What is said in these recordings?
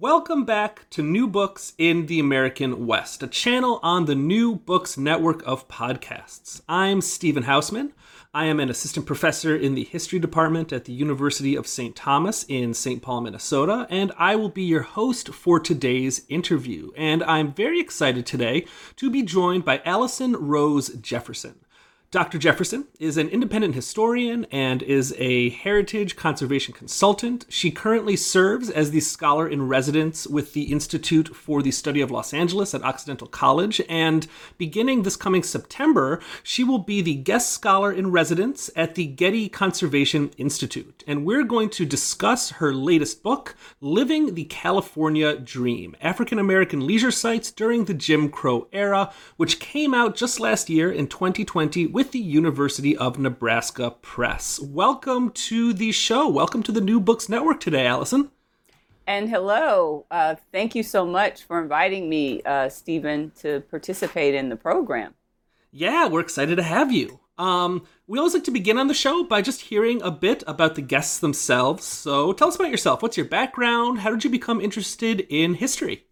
Welcome back to New Books in the American West, a channel on the New Books network of podcasts. I'm Stephen Hausmann. I am an assistant professor in the history department at the University of St. Thomas in St. Paul, Minnesota, and I will be your host for today's interview. And I'm very excited today to be joined by Allison Rose Jefferson. Dr. Jefferson is an independent historian and is a heritage conservation consultant. She currently serves as the scholar in residence with the Institute for the Study of Los Angeles at Occidental College. And beginning this coming September, she will be the guest scholar in residence at the Getty Conservation Institute. And we're going to discuss her latest book, Living the California Dream African American Leisure Sites During the Jim Crow Era, which came out just last year in 2020 with the University of Nebraska Press. Welcome to the show. Welcome to the New Books Network today, Allison. And hello. Uh, thank you so much for inviting me, uh, Stephen, to participate in the program. Yeah, we're excited to have you. Um, we always like to begin on the show by just hearing a bit about the guests themselves. So tell us about yourself. What's your background? How did you become interested in history?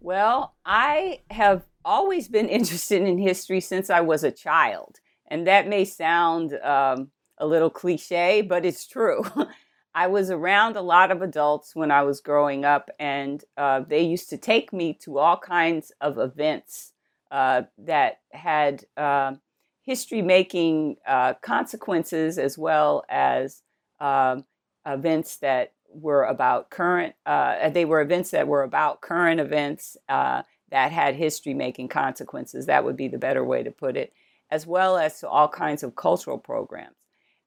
Well, I have always been interested in history since I was a child. And that may sound um, a little cliche, but it's true. I was around a lot of adults when I was growing up, and uh, they used to take me to all kinds of events uh, that had uh, history making uh, consequences as well as um, events that were about current, uh, they were events that were about current events uh, that had history making consequences. That would be the better way to put it, as well as to all kinds of cultural programs.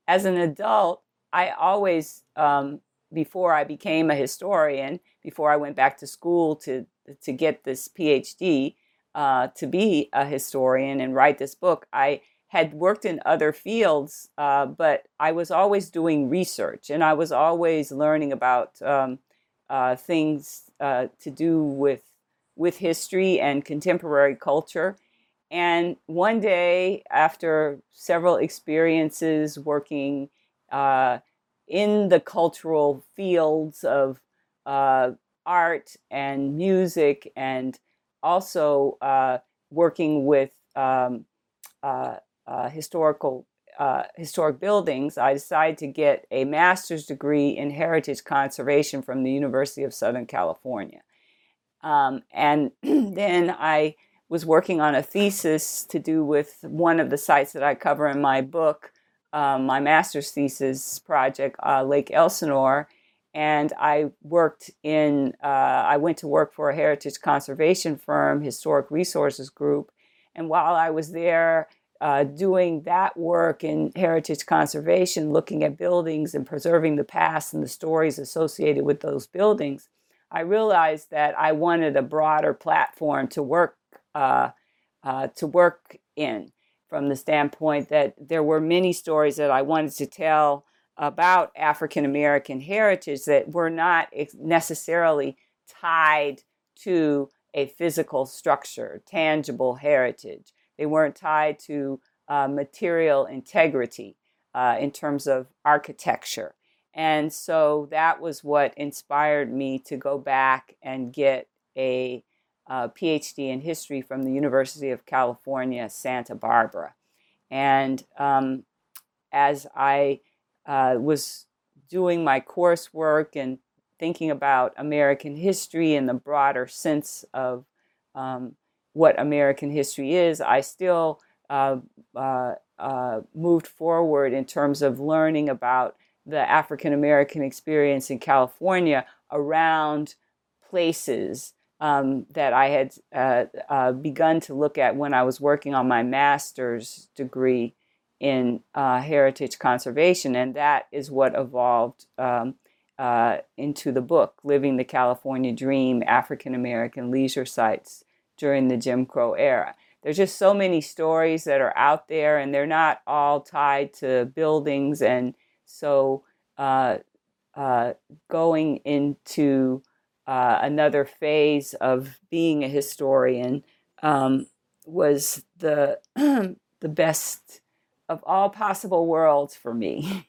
As an adult, I always, um, before I became a historian, before I went back to school to, to get this PhD, uh, to be a historian and write this book, I had worked in other fields, uh, but I was always doing research and I was always learning about um, uh, things uh, to do with with history and contemporary culture. And one day, after several experiences working uh, in the cultural fields of uh, art and music, and also uh, working with um, uh, uh, historical uh, historic buildings, I decided to get a master's degree in heritage conservation from the University of Southern California. Um, and then I was working on a thesis to do with one of the sites that I cover in my book, um, my master's thesis project, uh, Lake Elsinore. And I worked in, uh, I went to work for a heritage conservation firm, Historic Resources Group. And while I was there uh, doing that work in heritage conservation, looking at buildings and preserving the past and the stories associated with those buildings, I realized that I wanted a broader platform to work uh, uh, to work in, from the standpoint that there were many stories that I wanted to tell about African American heritage that were not necessarily tied to a physical structure, tangible heritage. They weren't tied to uh, material integrity uh, in terms of architecture. And so that was what inspired me to go back and get a, a uh, PhD in history from the University of California, Santa Barbara. And um, as I uh, was doing my coursework and thinking about American history in the broader sense of um, what American history is, I still uh, uh, uh, moved forward in terms of learning about the African American experience in California around places um, that I had uh, uh, begun to look at when I was working on my master's degree in uh, heritage conservation, and that is what evolved um, uh, into the book, Living the California Dream African American Leisure Sites During the Jim Crow Era. There's just so many stories that are out there, and they're not all tied to buildings. And so, uh, uh, going into uh, another phase of being a historian um, was the the best of all possible worlds for me.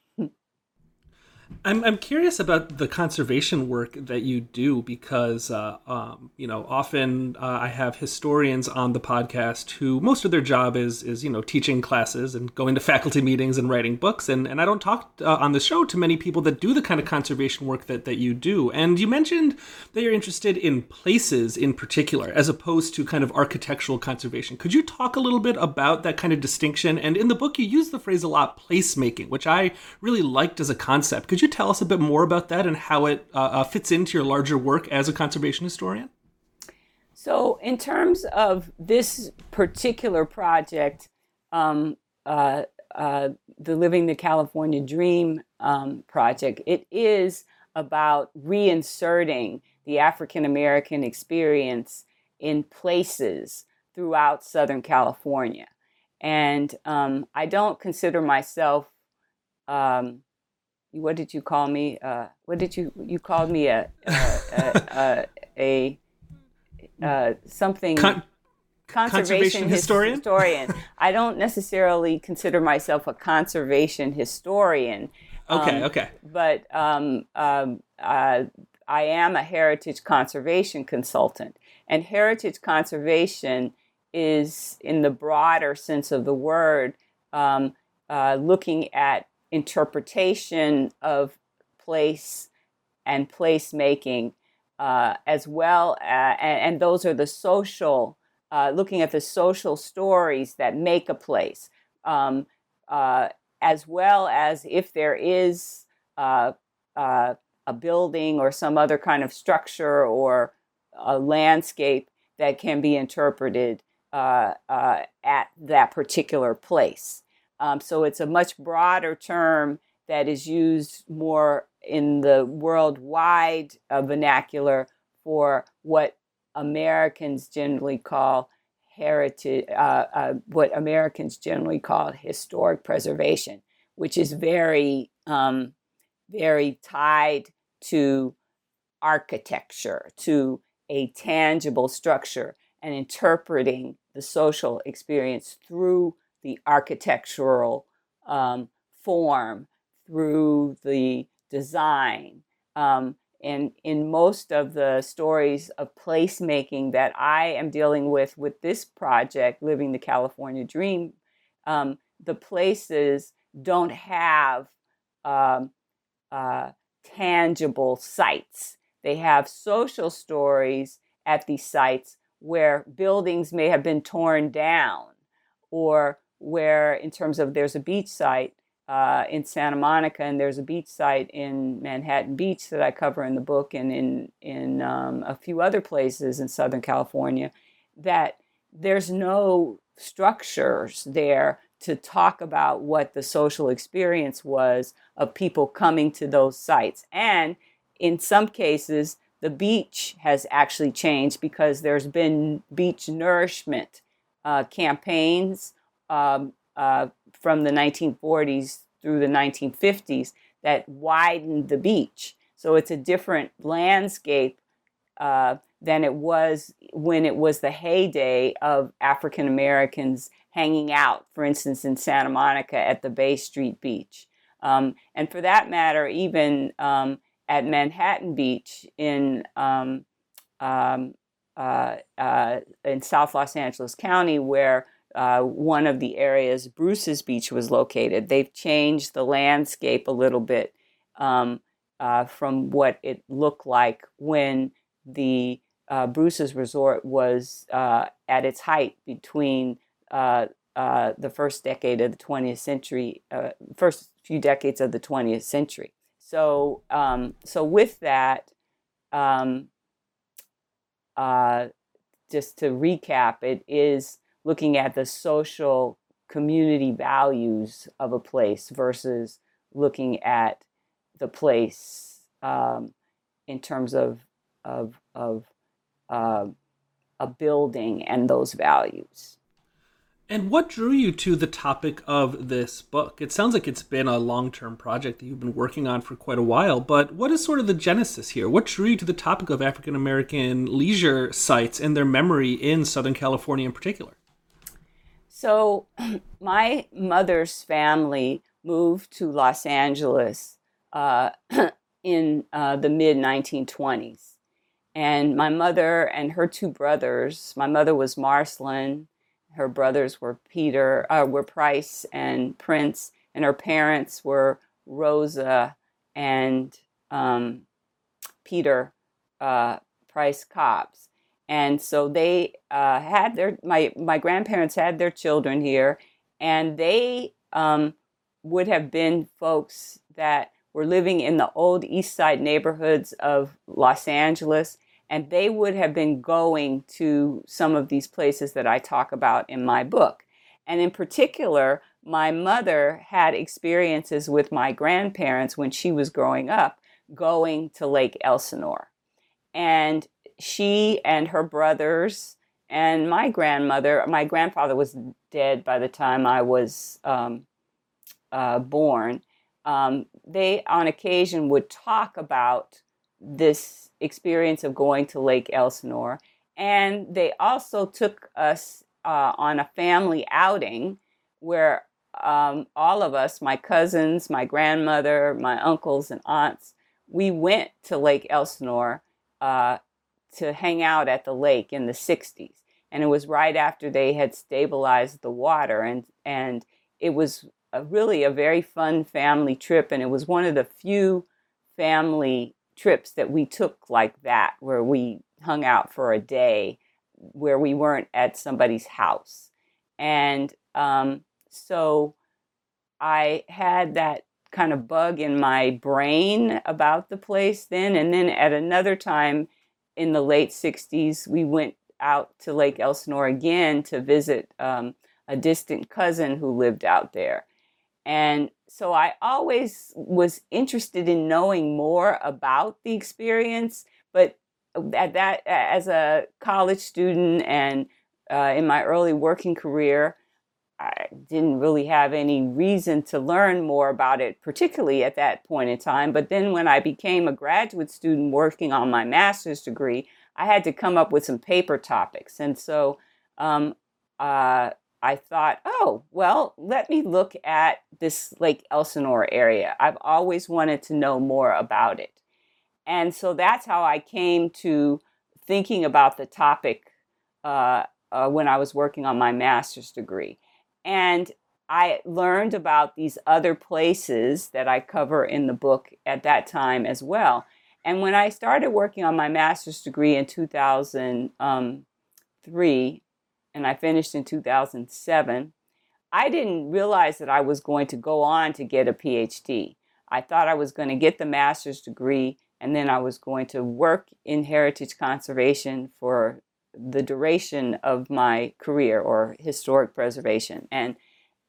I'm, I'm curious about the conservation work that you do because, uh, um, you know, often uh, I have historians on the podcast who most of their job is, is you know, teaching classes and going to faculty meetings and writing books. And, and I don't talk uh, on the show to many people that do the kind of conservation work that, that you do. And you mentioned that you're interested in places in particular, as opposed to kind of architectural conservation. Could you talk a little bit about that kind of distinction? And in the book, you use the phrase a lot, placemaking, which I really liked as a concept. Could you tell us a bit more about that and how it uh, uh, fits into your larger work as a conservation historian? So, in terms of this particular project, um, uh, uh, the Living the California Dream um, project, it is about reinserting the African American experience in places throughout Southern California. And um, I don't consider myself um, what did you call me? Uh, what did you you called me a a, a, a uh, something Con- conservation, conservation historian. historian. I don't necessarily consider myself a conservation historian. Okay, um, okay. But um, um, uh, I am a heritage conservation consultant, and heritage conservation is, in the broader sense of the word, um, uh, looking at interpretation of place and placemaking, uh, as well, as, and, and, those are the social, uh, looking at the social stories that make a place, um, uh, as well as if there is uh, uh, a building or some other kind of structure or a landscape that can be interpreted uh, at that particular place. Um, so it's a much broader term that is used more in the worldwide uh, vernacular for what Americans generally call heritage, uh, uh, what Americans generally call historic preservation, which is very, um, very tied to architecture, to a tangible structure, and interpreting the social experience through the architectural um, form, through the design. Um, and in most of the stories of placemaking that I am dealing with with this project, Living the California Dream, um, the places don't have um, uh, tangible sites. They have social stories at these sites where buildings may have been torn down or where, in terms of there's a beach site uh, in Santa Monica and there's a beach site in Manhattan Beach that I cover in the book and in, in um, a few other places in Southern California, that there's no structures there to talk about what the social experience was of people coming to those sites. And in some cases, the beach has actually changed because there's been beach nourishment uh, campaigns um, uh, from the 1940s through the 1950s that widened the beach. So it's a different landscape uh, than it was when it was the heyday of African Americans hanging out, for instance, in Santa Monica at the Bay Street Beach. Um, and for that matter, even um, at Manhattan Beach in um, um uh, uh, in South Los Angeles County, where uh, one of the areas Bruce's Beach was located. They've changed the landscape a little bit um, uh, from what it looked like when the uh, Bruce's Resort was uh, at its height between uh, uh, the first decade of the 20th century, first few decades of the 20th century. So, um, so with that, um, just to recap, it is looking at the social community values of a place versus looking at the place um, in terms of of of uh, a building and those values. And what drew you to the topic of this book? It sounds like it's been a long term project that you've been working on for quite a while, but what is sort of the genesis here? What drew you to the topic of African American leisure sites and their memory in Southern California in particular? So, my mother's family moved to Los Angeles uh, in uh, the mid 1920s. And my mother and her two brothers, my mother was Marcelin, her brothers were Peter, uh, were Price and Prince, and her parents were Rosa and um, Peter uh, Price Cobbs. And so they uh, had their my my grandparents had their children here, and they um, would have been folks that were living in the old East Side neighborhoods of Los Angeles and they would have been going to some of these places that I talk about in my book. And in particular, my mother had experiences with my grandparents when she was growing up going to Lake Elsinore. And she and her brothers and my grandmother, my grandfather was dead by the time I was um, uh, born. Um, they, on occasion, would talk about this experience of going to Lake Elsinore. And they also took us uh, on a family outing where um, all of us, my cousins, my grandmother, my uncles, and aunts, we went to Lake Elsinore uh, to hang out at the lake in the 60s. And it was right after they had stabilized the water. And, and it was a, really a very fun family trip. And it was one of the few family trips that we took like that, where we hung out for a day, where we weren't at somebody's house. And um, so I had that kind of bug in my brain about the place then. And then at another time in the late 60s, we went out to Lake Elsinore again to visit um, a distant cousin who lived out there. And so I always was interested in knowing more about the experience, but at that as a college student and uh, in my early working career, I didn't really have any reason to learn more about it, particularly at that point in time. But then when I became a graduate student working on my master's degree, I had to come up with some paper topics. And so um, uh, I thought, oh, well, let me look at this Lake Elsinore area. I've always wanted to know more about it. And so that's how I came to thinking about the topic uh, uh, when I was working on my master's degree. And I learned about these other places that I cover in the book at that time as well. And when I started working on my master's degree in 2003, um, and I finished in 2007, I didn't realize that I was going to go on to get a PhD. I thought I was going to get the master's degree and then I was going to work in heritage conservation for the duration of my career or historic preservation. And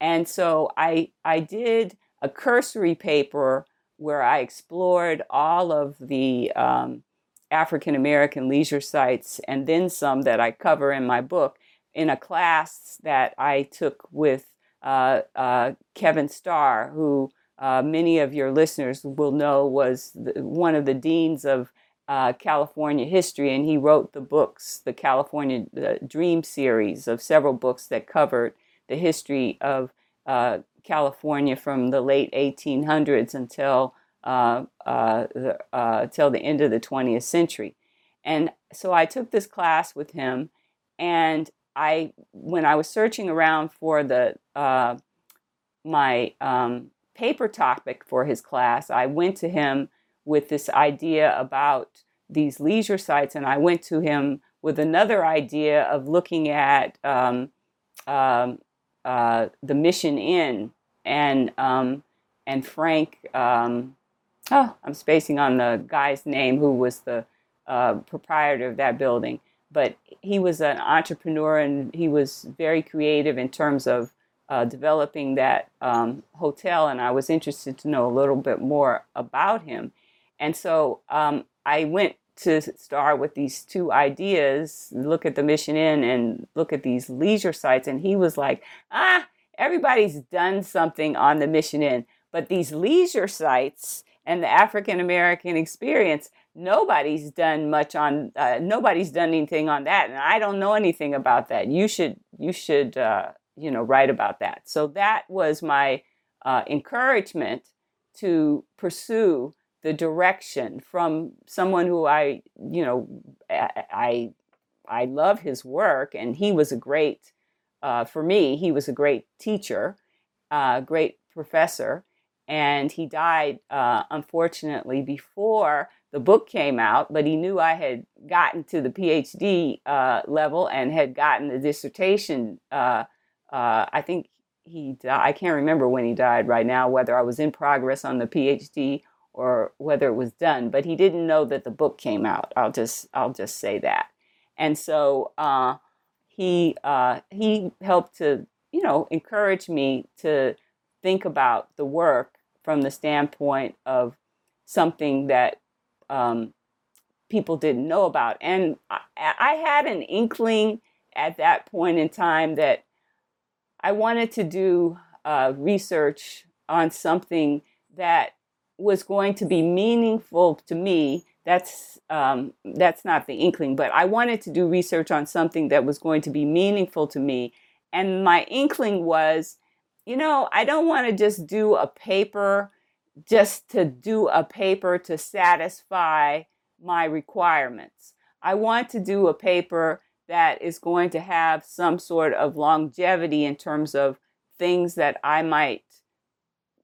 and so I I did a cursory paper where I explored all of the um, African American leisure sites and then some that I cover in my book in a class that I took with uh, uh, Kevin Starr, who uh, many of your listeners will know was the, one of the deans of uh, California history, and he wrote the books, the California the Dream series of several books that covered the history of uh, California from the late 1800s until uh, the, until the end of the 20th century. And so I took this class with him, and I when I was searching around for the uh, my um, paper topic for his class, I went to him with this idea about these leisure sites, and I went to him with another idea of looking at um, um uh, the Mission Inn and um, and Frank. Um, oh, I'm spacing on the guy's name who was the uh, proprietor of that building, but he was an entrepreneur and he was very creative in terms of uh, developing that um, hotel. And I was interested to know a little bit more about him, and so um, I went to start with these two ideas look at the mission inn and look at these leisure sites and he was like ah everybody's done something on the mission inn. But these leisure sites and the african american experience nobody's done much on uh, nobody's done anything on that and i don't know anything about that. You should you should uh, you know write about that. So that was my uh, encouragement to pursue the direction from someone who I, you know, I I love his work, and he was a great, uh, for me, he was a great teacher, uh, great professor, and he died uh, unfortunately before the book came out. But he knew I had gotten to the PhD uh, level and had gotten the dissertation. Uh, uh, I think he, I can't remember when he died right now, whether I was in progress on the PhD or whether it was done, but he didn't know that the book came out. I'll just I'll just say that. And so uh, he uh, he helped to you know encourage me to think about the work from the standpoint of something that um, people didn't know about. And I, I had an inkling at that point in time that I wanted to do uh, research on something that was going to be meaningful to me that's um, that's not the inkling but i wanted to do research on something that was going to be meaningful to me. And my inkling was you know i don't want to just do a paper just to do a paper to satisfy my requirements. I want to do a paper that is going to have some sort of longevity in terms of things that i might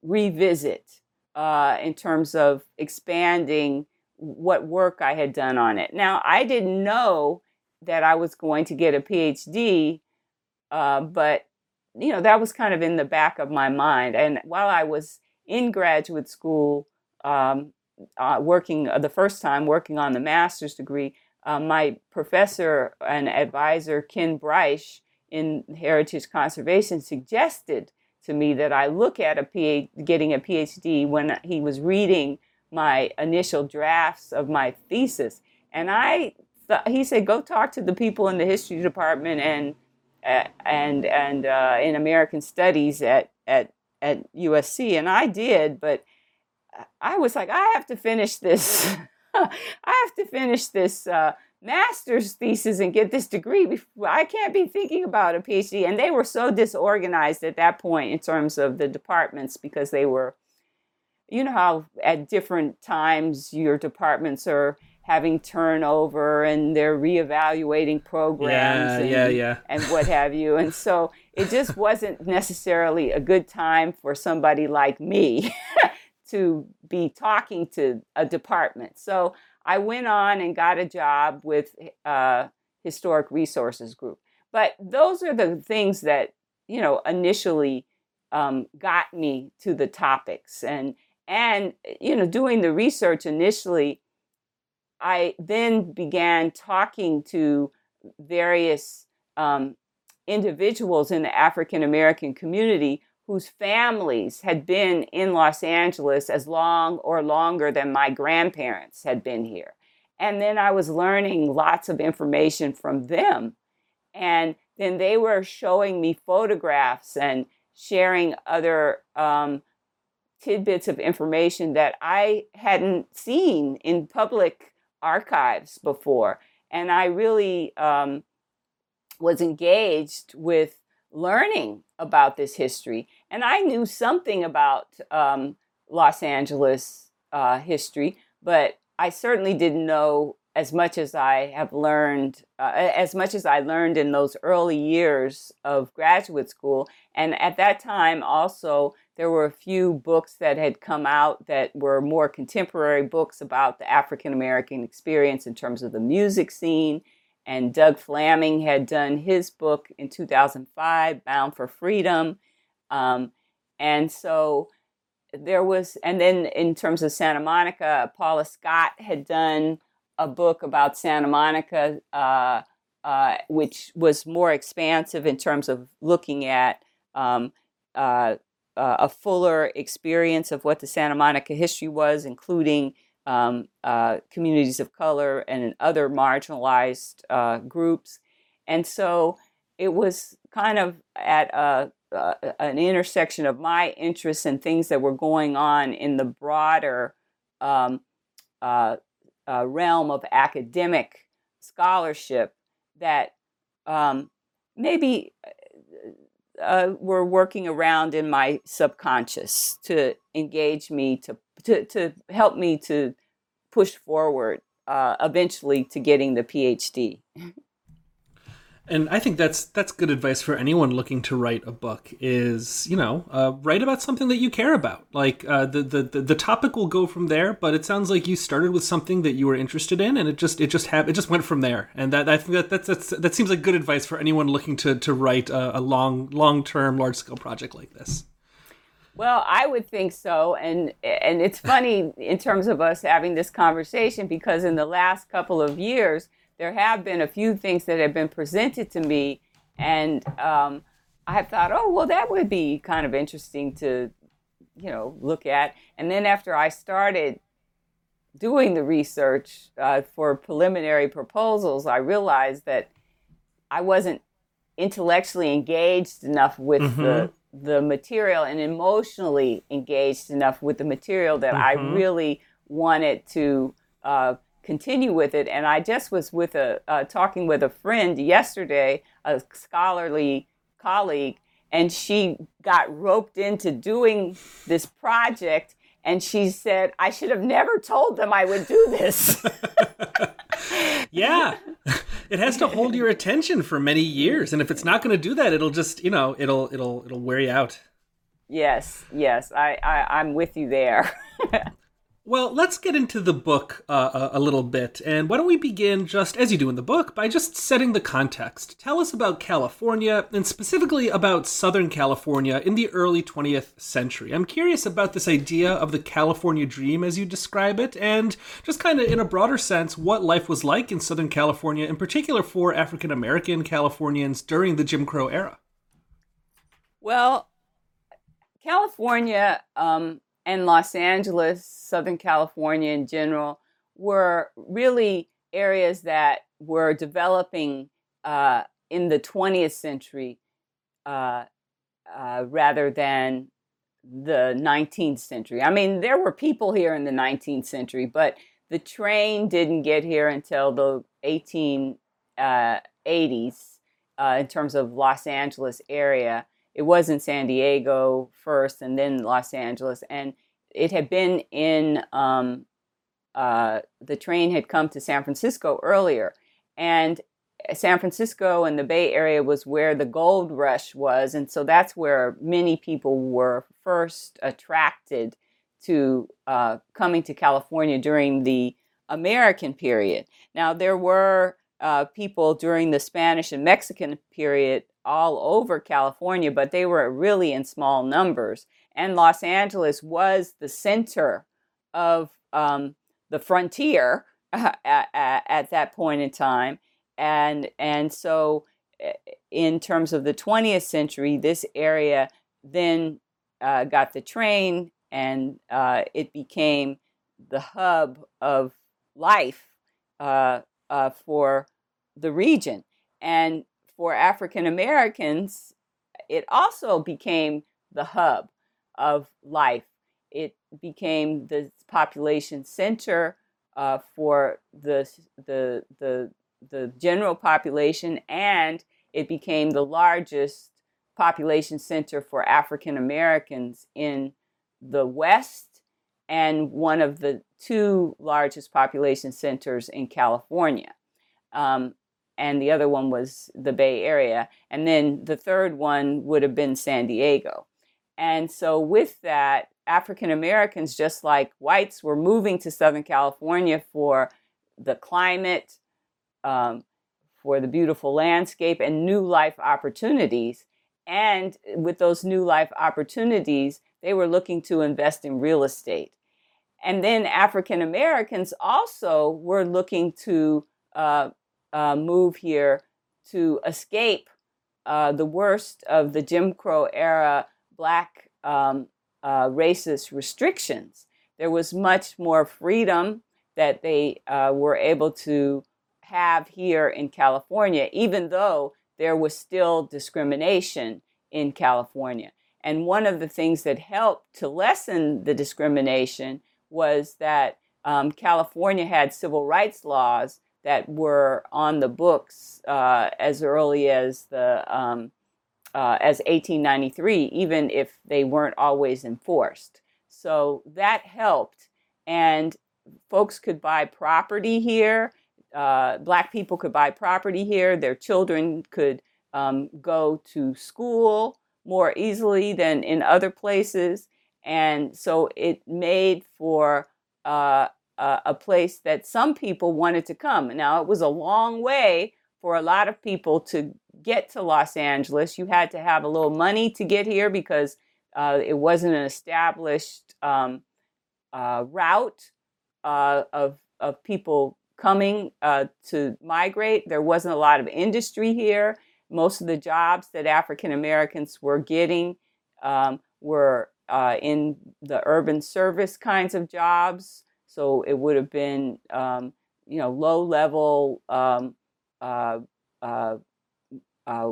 revisit uh, in terms of expanding what work I had done on it. Now, I didn't know that I was going to get a PhD, uh, but you know that was kind of in the back of my mind. And while I was in graduate school, um, uh, working uh, the first time working on the master's degree, uh, my professor and advisor Ken Breisch in heritage conservation suggested to me that I look at a PhD, getting a PhD when he was reading my initial drafts of my thesis, and I th- he said, "Go talk to the people in the history department and uh, and and uh, in American Studies at at at USC," and I did, but I was like, I have to finish this. I have to finish this. Uh, master's thesis and get this degree. I can't be thinking about a PhD. And they were so disorganized at that point in terms of the departments because they were, you know, how at different times your departments are having turnover and they're reevaluating programs yeah, and, yeah, yeah. and what have you. And so it just wasn't necessarily a good time for somebody like me to be talking to a department. So I went on and got a job with uh, Historic Resources Group. But those are the things that, you know, initially um, got me to the topics. And, and, you know, doing the research initially, I then began talking to various um, individuals in the African American community whose families had been in Los Angeles as long or longer than my grandparents had been here. And then I was learning lots of information from them. And then they were showing me photographs and sharing other um, tidbits of information that I hadn't seen in public archives before. And I really um, was engaged with learning about this history. And I knew something about um, Los Angeles uh, history, but I certainly didn't know as much as I have learned, uh, as much as I learned in those early years of graduate school. And at that time, also, there were a few books that had come out that were more contemporary books about the African American experience in terms of the music scene. And Doug Flamming had done his book in 2005, Bound for Freedom. Um, and so there was, and then in terms of Santa Monica, Paula Scott had done a book about Santa Monica, uh, uh, which was more expansive in terms of looking at um, uh, uh, a fuller experience of what the Santa Monica history was, including um, uh, communities of color and other marginalized uh, groups. And so it was kind of at a, an intersection of my interests and things that were going on in the broader um, uh, uh, realm of academic scholarship that um, maybe uh, were working around in my subconscious to engage me to to to help me to push forward uh, eventually to getting the PhD. and I think that's that's good advice for anyone looking to write a book. Is you know uh, write about something that you care about. Like uh, the, the the topic will go from there, but it sounds like you started with something that you were interested in, and it just it just ha- it just went from there. And that I think that that's, that's that seems like good advice for anyone looking to to write a, a long long term large scale project like this. Well, I would think so, and and it's funny in terms of us having this conversation because in the last couple of years there have been a few things that have been presented to me, and um, I thought, oh, well, that would be kind of interesting to, you know, look at. And then after I started doing the research uh, for preliminary proposals, I realized that I wasn't intellectually engaged enough with mm-hmm. the the material and emotionally engaged enough with the material that mm-hmm. I really wanted to uh, continue with it. And I just was with a uh, talking with a friend yesterday, a scholarly colleague, and she got roped into doing this project. And she said, I should have never told them I would do this. yeah. It has to hold your attention for many years. And if it's not going to do that, it'll just, you know, it'll, it'll, it'll wear you out. Yes, yes, I, I I'm with you there. Well, let's get into the book uh, a, little bit. And why don't we begin, just as you do in the book, by just setting the context? Tell us about California, and specifically about Southern California in the early 20th century. I'm curious about this idea of the California dream as you describe it, and just kind of in a broader sense, what life was like in Southern California, in particular for African American Californians during the Jim Crow era. Well, California. Um and Los Angeles, Southern California in general, were really areas that were developing uh, in the 20th century uh, uh, rather than the 19th century. I mean, there were people here in the 19th century, but the train didn't get here until the 1880s uh, uh, in terms of Los Angeles area it was in San Diego first and then Los Angeles. And it had been in, um, uh, the train had come to San Francisco earlier. And San Francisco and the Bay Area was where the gold rush was. And so that's where many people were first attracted to uh, coming to California during the American period. Now, there were uh, people during the Spanish and Mexican period all over California, but they were really in small numbers. And Los Angeles was the center of um, the frontier uh, at, at, at, that point in time. And, and so, eh, in terms of the 20th century, this area then uh, got the train and uh, it became the hub of life uh, uh, for the region. And for African Americans, it also became the hub of life. It became the population center uh, for the, the, the, the general population, and it became the largest population center for African Americans in the West and one of the two largest population centers in California. Um, and the other one was the Bay Area. And then the third one would have been San Diego. And so, with that, African Americans, just like whites, were moving to Southern California for the climate, um, for the beautiful landscape, and new life opportunities. And with those new life opportunities, they were looking to invest in real estate. And then African Americans also were looking to uh, uh, move here to escape uh, the worst of the Jim Crow era black um, uh, racist restrictions. There was much more freedom that they uh, were able to have here in California, even though there was still discrimination in California. And one of the things that helped to lessen the discrimination was that um, California had civil rights laws that were on the books uh, as early as the um, uh, as 1893, even if they weren't always enforced. So that helped, and folks could buy property here. Uh, black people could buy property here. Their children could um, go to school more easily than in other places. And so it made for uh, a place that some people wanted to come. Now, it was a long way for a lot of people to get to Los Angeles. You had to have a little money to get here because uh, it wasn't an established um, uh, route uh, of, of people coming uh, to migrate. There wasn't a lot of industry here. Most of the jobs that African Americans were getting um, were uh, in the urban service kinds of jobs. So it would have been, um, you know, low level, um, uh, uh, uh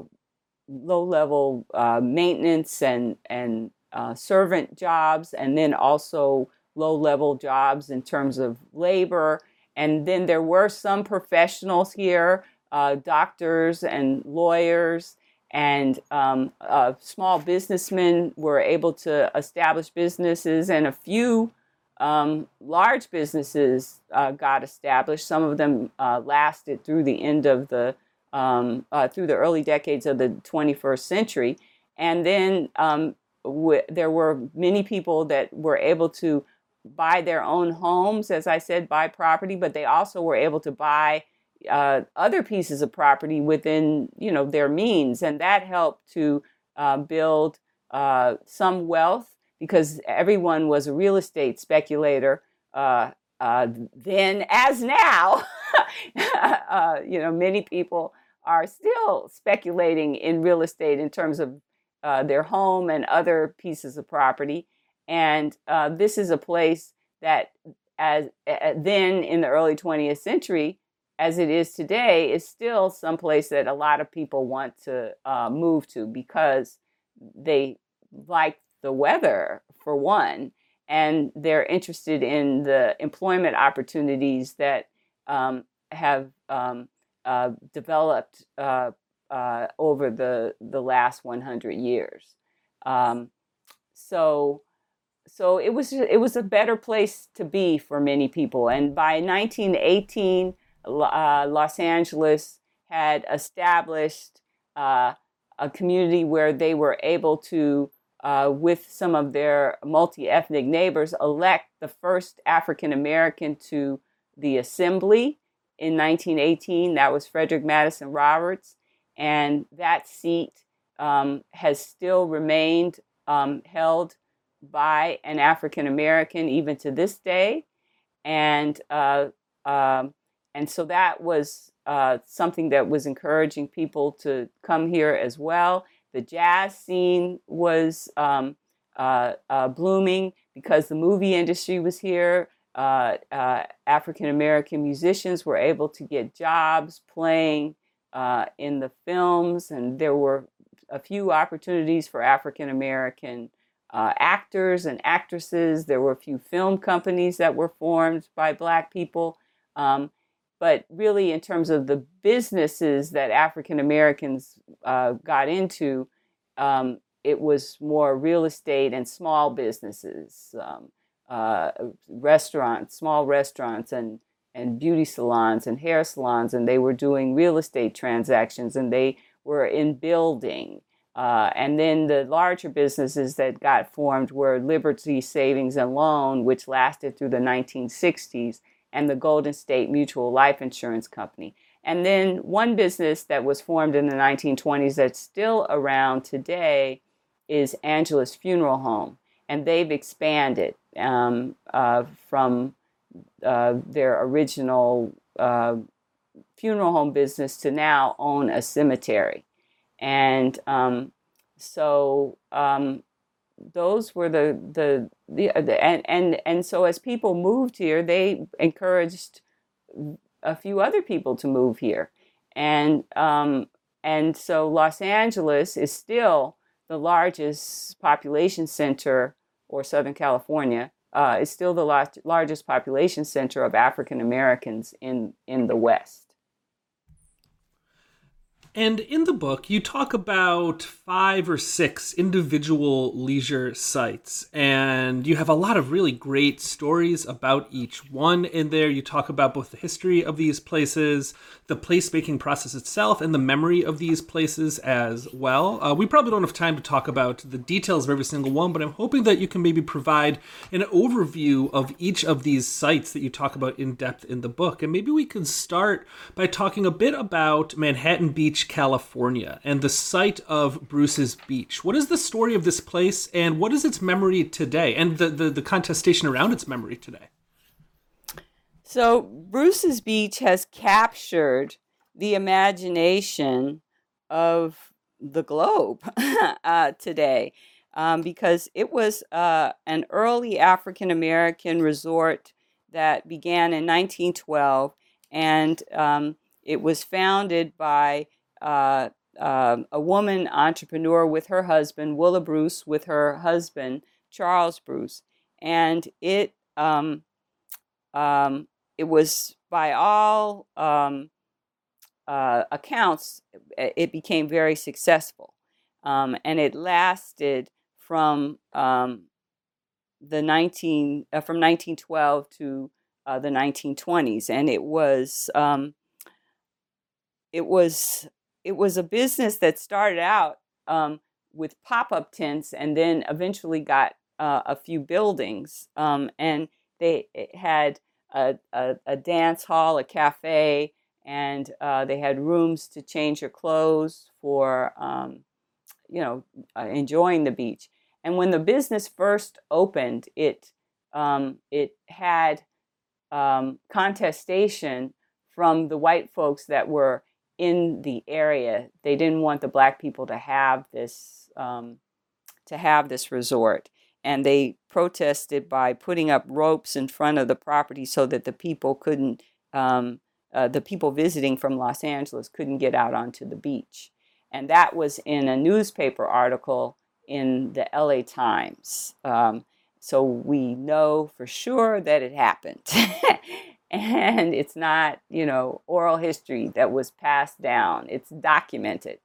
low level uh, maintenance and and uh, servant jobs, and then also low level jobs in terms of labor. And then there were some professionals here uh, doctors and lawyers and um, uh, small businessmen were able to establish businesses, and a few um, large businesses uh, got established. Some of them uh, lasted through the end of the um, uh, through the early decades of the 21st century, and then um, w- there were many people that were able to buy their own homes, as I said, buy property, but they also were able to buy uh, other pieces of property within you know their means, and that helped to uh, build uh, some wealth because everyone was a real estate speculator uh, uh, then as now. Uh, you know, many people are still speculating in real estate in terms of their home and other pieces of property, and this is a place that as then in the early 20th century as it is today is still someplace that a lot of people want to uh, move to because they like the weather for one and they're interested in the employment opportunities that um, have um, uh, developed uh, uh over the, the last 100 years. Um, so, so it was it was a better place to be for many people. And by 1918, uh, Los Angeles had established uh, a community where they were able to, uh, with some of their multi ethnic neighbors, elect the first African American to the assembly in 1918. That was Frederick Madison Roberts. And that seat um, has still remained um, held by an African American even to this day. And uh, um, and so that was uh, something that was encouraging people to come here as well. The jazz scene was um, uh, uh, blooming because the movie industry was here. Uh, uh, African American musicians were able to get jobs playing uh, in the films, and there were a few opportunities for African American actors and actresses. There were a few film companies that were formed by Black people. Um, but really in terms of the businesses that African Americans uh, got into, um, it was more real estate and small businesses, um, uh, restaurants, small restaurants, and and beauty salons and hair salons, and they were doing real estate transactions, and they were in building. Uh, and then the larger businesses that got formed were Liberty Savings and Loan, which lasted through the 1960s, and the Golden State Mutual Life Insurance Company. And then one business that was formed in the 1920s that's still around today is Angelus Funeral Home. And they've expanded um, uh, from uh, their original uh, funeral home business to now own a cemetery. And um, so um, those were the, the, the, the, and, and, and so as people moved here, they encouraged a few other people to move here. And, um, and so Los Angeles is still the largest population center, or Southern California, uh, is still the lar- largest population center of African Americans in, in the West. And in the book, you talk about five or six individual leisure sites, and you have a lot of really great stories about each one in there. You talk about both the history of these places, the placemaking process itself, and the memory of these places as well. Uh, we probably don't have time to talk about the details of every single one, but I'm hoping that you can maybe provide an overview of each of these sites that you talk about in depth in the book. And maybe we can start by talking a bit about Manhattan Beach California, and the site of Bruce's Beach. What is the story of this place, and what is its memory today, and the, the, the contestation around its memory today? So, Bruce's Beach has captured the imagination of the globe uh, today um, because it was uh, an early African American resort that began in 1912 and um, it was founded by uh, uh, a woman entrepreneur with her husband, Willa Bruce, with her husband, Charles Bruce. And it, um, um, it was by all um, uh, accounts, it became very successful. Um, and it lasted from um, the 19, uh, from 1912 to uh, the 1920s. And it was, um, it was it was a business that started out um, with pop-up tents and then eventually got uh, a few buildings um, and they had a, a, a, dance hall a cafe and uh, they had rooms to change your clothes for um, you know uh, enjoying the beach. And when the business first opened it um, it had um, contestation from the white folks that were in the area. They didn't want the black people to have this um, to have this resort, and they protested by putting up ropes in front of the property so that the people couldn't. Um, uh, the people visiting from Los Angeles couldn't get out onto the beach, and that was in a newspaper article in the LA Times. Um, so we know for sure that it happened. and it's not, you know, oral history that was passed down. It's documented.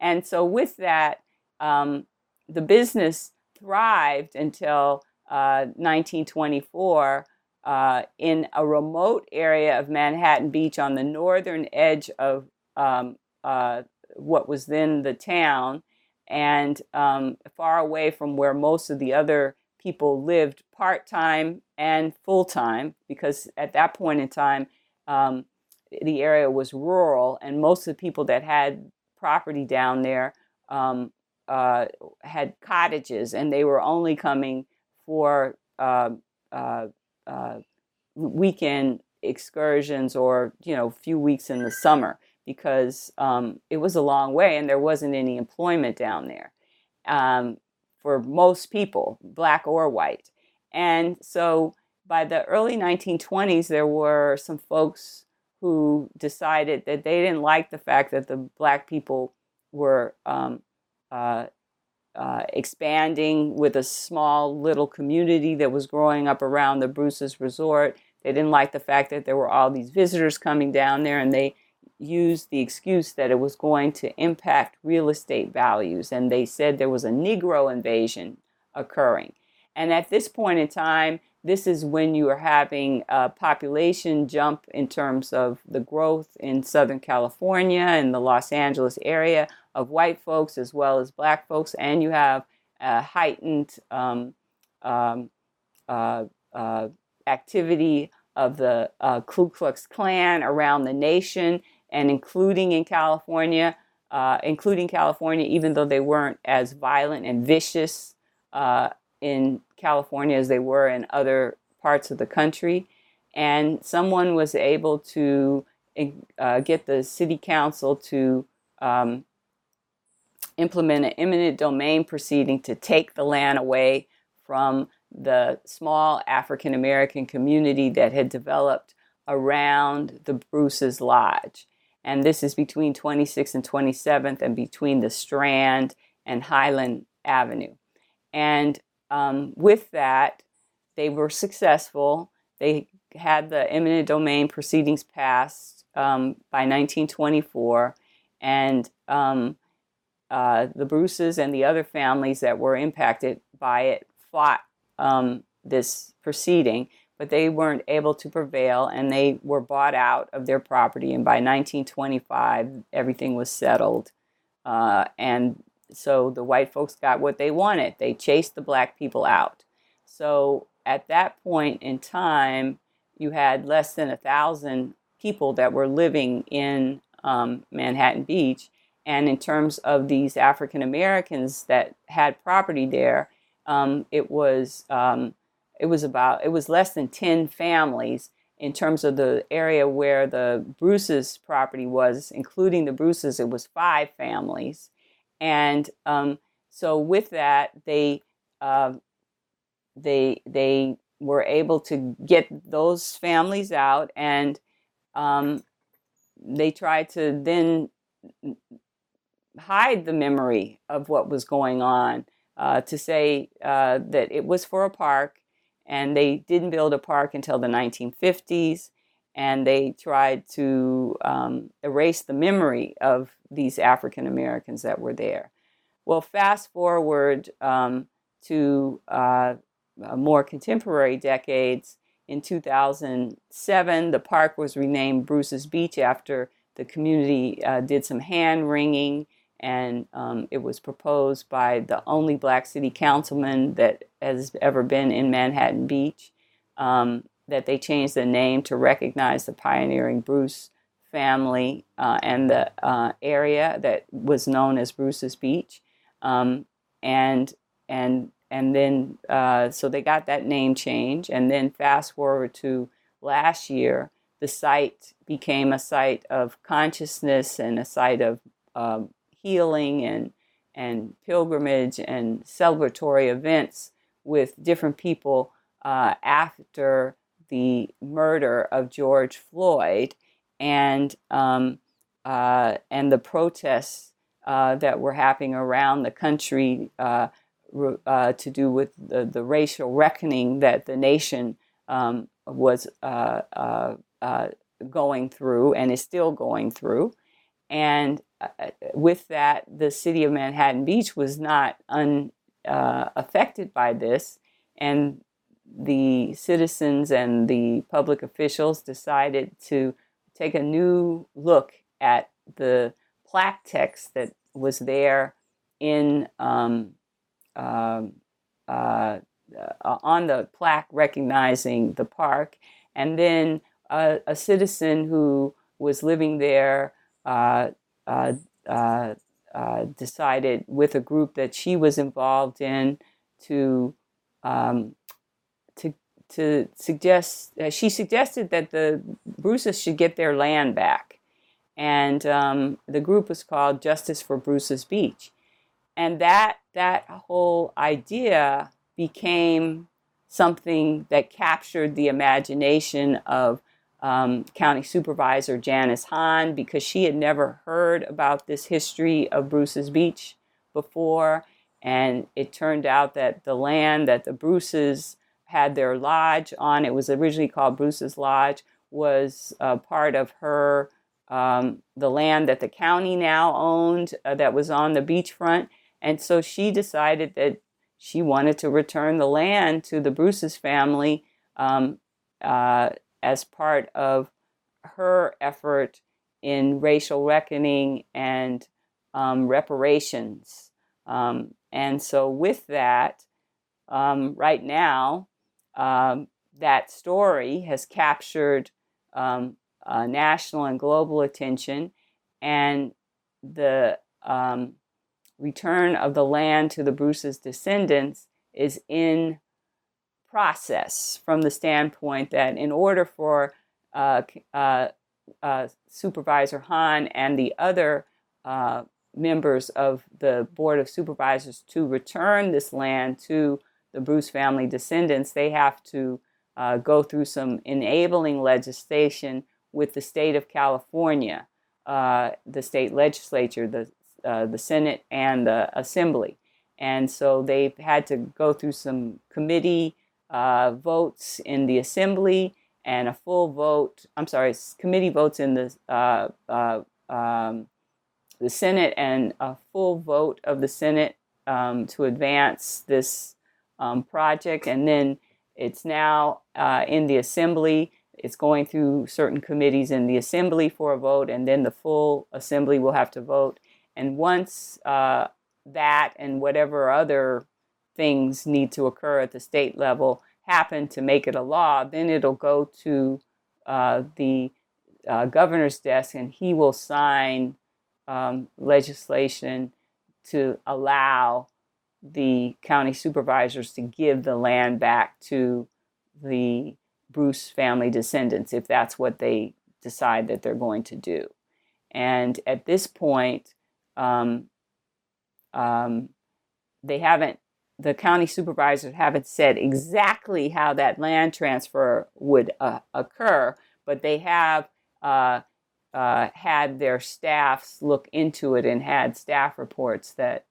And so, with that, um, the business thrived until uh, 1924 uh, in a remote area of Manhattan Beach on the northern edge of um, uh, what was then the town and um, far away from where most of the other people lived part time and full time because at that point in time, um, the area was rural, and most of the people that had property down there um, uh, had cottages, and they were only coming for uh, uh, uh weekend excursions or you know few weeks in the summer because um, it was a long way and there wasn't any employment down there. Um, for most people, black or white. And so by the early 1920s, there were some folks who decided that they didn't like the fact that the black people were um, uh, uh, expanding with a small little community that was growing up around the Bruce's Resort. They didn't like the fact that there were all these visitors coming down there, and they used the excuse that it was going to impact real estate values, and they said there was a Negro invasion occurring. And at this point in time, this is when you are having a population jump in terms of the growth in Southern California and the Los Angeles area. of white folks as well as black folks, and you have a heightened um, um, uh, uh, activity of the uh, Ku Klux Klan around the nation and including in California, uh, including California, even though they weren't as violent and vicious uh, in California as they were in other parts of the country. And someone was able to uh, get the city council to um, implement an eminent domain proceeding to take the land away from the small African American community that had developed around the Bruce's Lodge. And this is between 26th and 27th and between the Strand and Highland Avenue. And um, with that, they were successful. They had the eminent domain proceedings passed um, by 1924. And um, uh, the Bruces and the other families that were impacted by it fought um, this proceeding, but they weren't able to prevail and they were bought out of their property. And by 1925, everything was settled. Uh, and so the white folks got what they wanted. They chased the black people out. So at that point in time, you had less than a thousand people that were living in um, Manhattan Beach. And in terms of these African Americans that had property there, um, it was um, it was about it was less than 10 families in terms of the area where the Bruce's property was, including the Bruce's, it was five families. And um, so with that, they uh, they they were able to get those families out, and um, they tried to then hide the memory of what was going on uh, to say uh, that it was for a park, and they didn't build a park until the 1950s, and they tried to um, erase the memory of these African Americans that were there. Well, fast forward um, to uh, more contemporary decades. In 2007, the park was renamed Bruce's Beach after the community uh, did some hand wringing and um, it was proposed by the only black city councilman that has ever been in Manhattan Beach. Um, that they changed the name to recognize the pioneering Bruce family uh, and the uh, area that was known as Bruce's Beach, um, and and and then uh, so they got that name change, and then fast forward to last year, the site became a site of consciousness and a site of um, healing and and pilgrimage and celebratory events with different people uh, after the murder of George Floyd and um, uh, and the protests uh, that were happening around the country uh, uh, to do with the, the racial reckoning that the nation um, was uh, going through and is still going through. And with that, the city of Manhattan Beach was not unaffected uh, by this, and the citizens and the public officials decided to take a new look at the plaque text that was there in um, um uh, uh, on the plaque recognizing the park, and then a, a citizen who was living there uh, uh, decided with a group that she was involved in to um, to to suggest uh, she suggested that the Bruces should get their land back, and um, the group was called Justice for Bruce's Beach, and that that whole idea became something that captured the imagination of um, County Supervisor Janice Hahn because she had never heard about this history of Bruce's Beach before. And it turned out that the land that the Bruces had their lodge on, it was originally called Bruce's Lodge, was uh, part of her, um, the land that the county now owned uh, that was on the beachfront. And so she decided that she wanted to return the land to the Bruce's family um, uh, as part of her effort in racial reckoning and um, reparations. Um, and so, with that, um, right now, um, that story has captured um, uh, national and global attention, and the um, return of the land to the Bruce's descendants is in process from the standpoint that in order for uh, uh, uh, Supervisor Hahn and the other uh, members of the Board of Supervisors to return this land to the Bruce family descendants, they have to uh, go through some enabling legislation with the state of California, uh, the state legislature, the, the Senate, and the Assembly. And so they've had to go through some committee uh, votes in the Assembly and a full vote, I'm sorry, committee votes in the, uh, uh, um, the Senate and a full vote of the Senate um, to advance this um, project. And then it's now uh, in the Assembly. It's going through certain committees in the Assembly for a vote, and then the full Assembly will have to vote. And once uh, that and whatever other things need to occur at the state level happen to make it a law, then it'll go to uh, the uh, governor's desk and he will sign um, legislation to allow the county supervisors to give the land back to the Bruce family descendants if that's what they decide that they're going to do. And at this point, um, um, they haven't, the county supervisors haven't said exactly how that land transfer would uh, occur, but they have uh, uh, had their staffs look into it and had staff reports that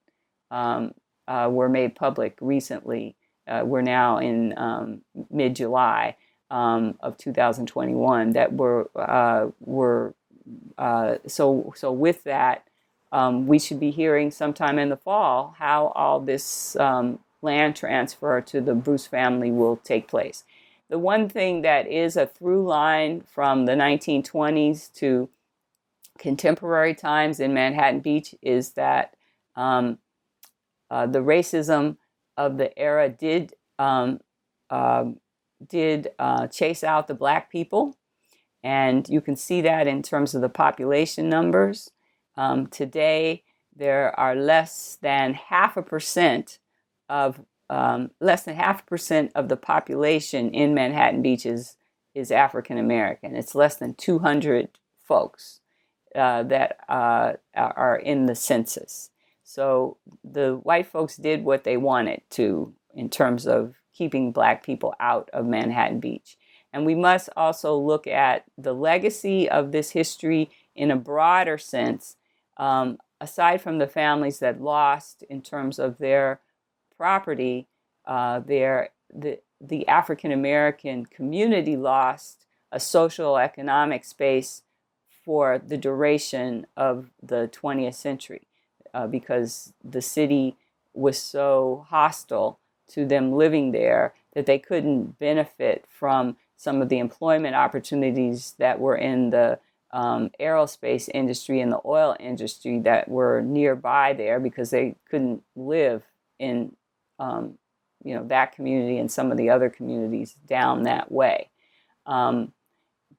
um, uh, were made public recently. Uh, we're now in um, mid July um, of 2021 that were uh, were so so with that um, we should be hearing sometime in the fall how all this um, land transfer to the Bruce family will take place. The one thing that is a through line from the 1920s to contemporary times in Manhattan Beach is that um, uh, the racism of the era did um, uh, did uh, chase out the black people, and you can see that in terms of the population numbers. Um, today, there are less than half a percent of um, less than half a percent of the population in Manhattan Beach is, is African American. It's less than 200 folks uh, that uh, are in the census. So the white folks did what they wanted to in terms of keeping black people out of Manhattan Beach. And we must also look at the legacy of this history in a broader sense, um, aside from the families that lost in terms of their property, uh, their, the, the African American community lost a social economic space for the duration of the 20th century uh, because the city was so hostile to them living there that they couldn't benefit from some of the employment opportunities that were in the um, aerospace industry and the oil industry that were nearby there because they couldn't live in um, you know that community and some of the other communities down that way. Um,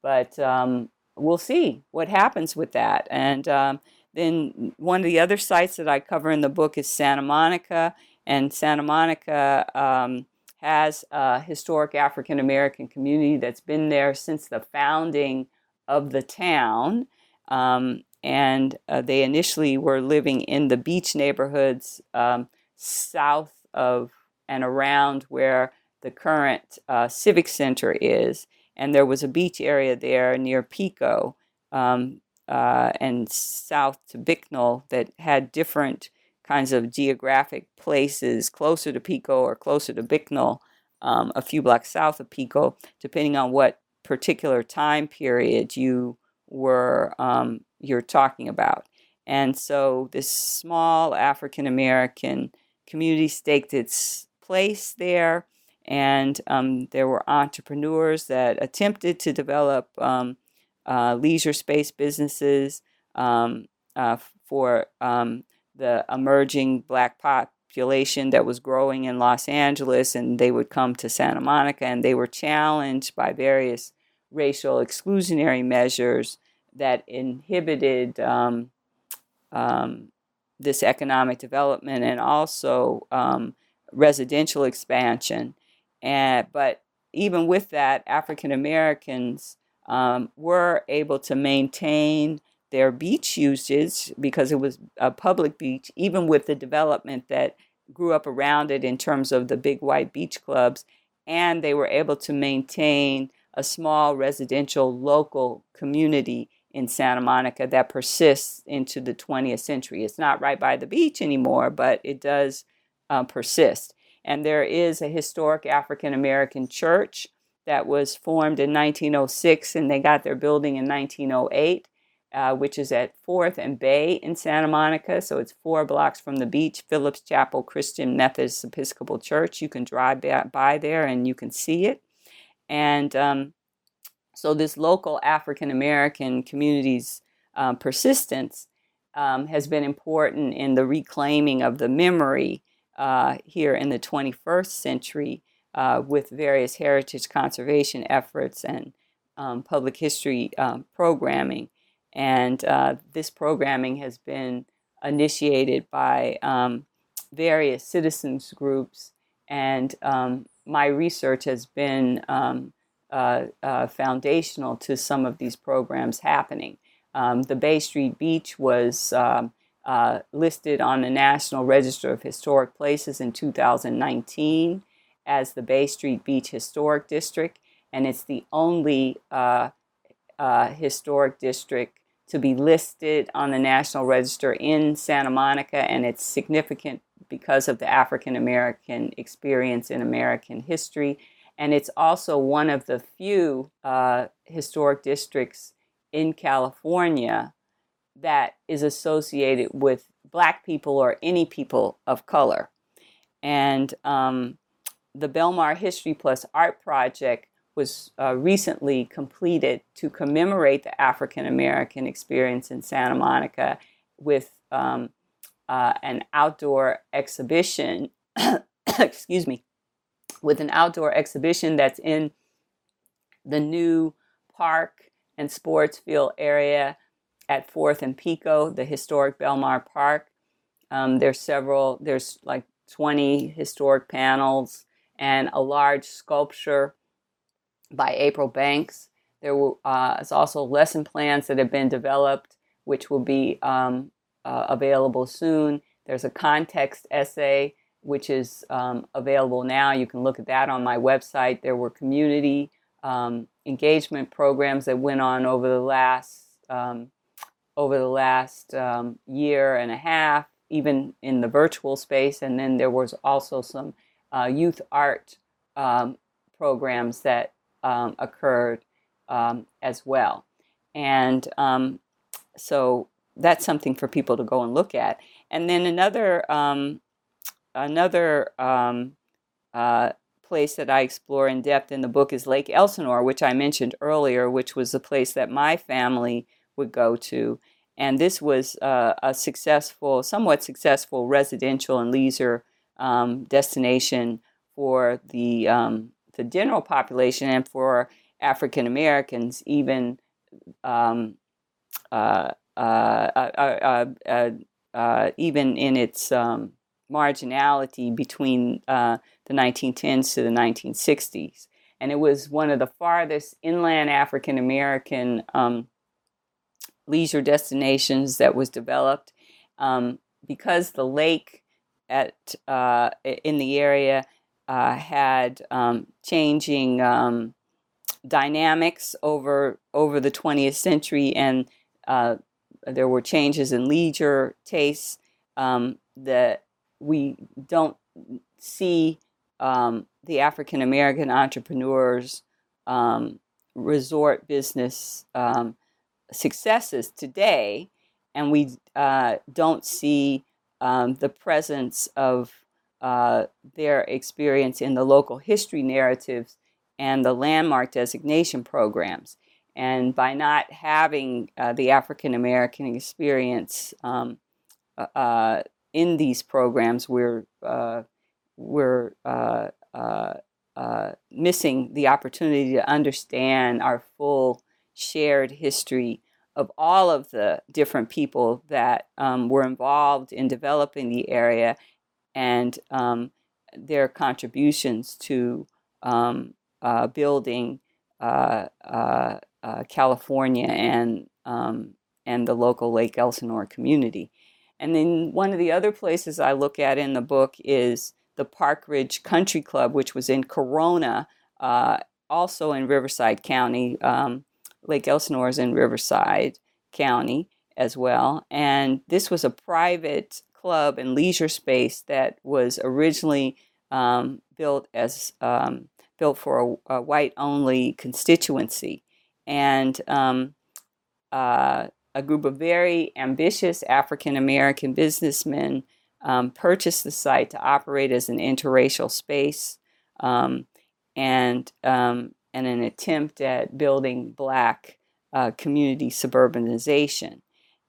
but um, we'll see what happens with that. And um, then one of the other sites that I cover in the book is Santa Monica, and Santa Monica um, has a historic African American community that's been there since the founding of the town. Um, and uh, they initially were living in the beach neighborhoods um, south of and around where the current uh, Civic Center is. And there was a beach area there near Pico um, uh, and south to Bicknell that had different kinds of geographic places closer to Pico or closer to Bicknell, um, a few blocks south of Pico, depending on what particular time period you were um, you're talking about. And so this small African American community staked its place there, and um, there were entrepreneurs that attempted to develop um, uh, leisure space businesses um, uh, for um, the emerging black population that was growing in Los Angeles, and they would come to Santa Monica, and they were challenged by various racial exclusionary measures that inhibited um, um, this economic development and also um, residential expansion. And but even with that, African Americans um, were able to maintain their beach usage because it was a public beach, even with the development that grew up around it in terms of the big white beach clubs. And they were able to maintain a small residential local community in Santa Monica that persists into the 20th century. It's not right by the beach anymore, but it does uh, persist. And there is a historic African American church that was formed in 1906, and they got their building in 1908. Uh, which is at 4th and Bay in Santa Monica. So it's four blocks from the beach, Phillips Chapel Christian Methodist Episcopal Church. You can drive by there and you can see it. And um, so this local African American community's um, persistence um, has been important in the reclaiming of the memory uh, here in the 21st century uh, with various heritage conservation efforts and um, public history um, programming. And uh, this programming has been initiated by um, various citizens groups, and um, my research has been um, uh, uh, foundational to some of these programs happening. Um, the Bay Street Beach was um, uh, listed on the National Register of Historic Places in 2019 as the Bay Street Beach Historic District, and it's the only uh, uh, historic district to be listed on the National Register in Santa Monica, and it's significant because of the African American experience in American history. And it's also one of the few uh, historic districts in California that is associated with Black people or any people of color. And um, the Belmar History Plus Art Project was uh, recently completed to commemorate the African American experience in Santa Monica with um, uh, an outdoor exhibition, excuse me, with an outdoor exhibition that's in the new park and sports field area at 4th and Pico, the historic Belmar Park. Um, there's several, there's like 20 historic panels and a large sculpture by April Banks. There will, uh, is also lesson plans that have been developed, which will be um, uh, available soon. There's a context essay, which is um, available now. You can look at that on my website. There were community um, engagement programs that went on over the last um, over the last um, year and a half, even in the virtual space. And then there was also some uh, youth art um, programs that um, occurred as well. And so that's something for people to go and look at. And then another um, another um, uh, place that I explore in depth in the book is Lake Elsinore, which I mentioned earlier, which was a place that my family would go to. And this was uh, a successful, somewhat successful residential and leisure um, destination for the um, the general population and for African Americans, even um, uh, even in its um, marginality between the 1910s to the 1960s. And it was one of the farthest inland African American um, leisure destinations that was developed um, because the lake at uh, in the area uh, had um, changing um, dynamics over over the 20th century, and uh, there were changes in leisure tastes um, that we don't see um, the African American entrepreneurs um, resort business um, successes today, and we uh, don't see the presence of uh, their experience in the local history narratives and the landmark designation programs. And by not having uh, the African American experience um, uh, uh, in these programs, we're uh, we're uh, uh, missing the opportunity to understand our full shared history of all of the different people that um, were involved in developing the area and um, their contributions to um, building California and um, and the local Lake Elsinore community. And then one of the other places I look at in the book is the Park Ridge Country Club, which was in Corona, uh, also in Riverside County. Um, Lake Elsinore is in Riverside County as well. And this was a private club and leisure space that was originally um, built as um, built for a, a white only constituency. And um, uh, a group of very ambitious African American businessmen um, purchased the site to operate as an interracial space um, and, um, and an attempt at building black uh, community suburbanization.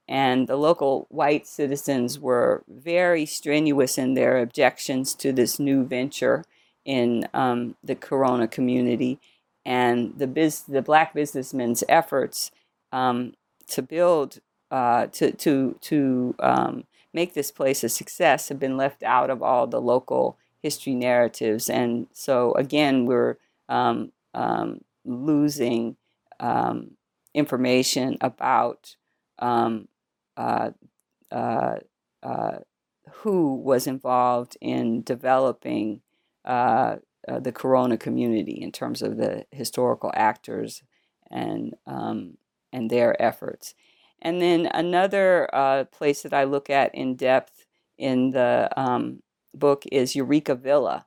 And the local white citizens were very strenuous in their objections to this new venture in um, the Corona community. And the, biz- the black businessmen's efforts um, to build, uh, to, to, to um, make this place a success have been left out of all the local history narratives. And so, again, we're um, um, losing um, information about uh, uh, uh, who was involved in developing uh, uh, the Corona community in terms of the historical actors and um, and their efforts. And then another uh, place that I look at in depth in the um, book is Eureka Villa,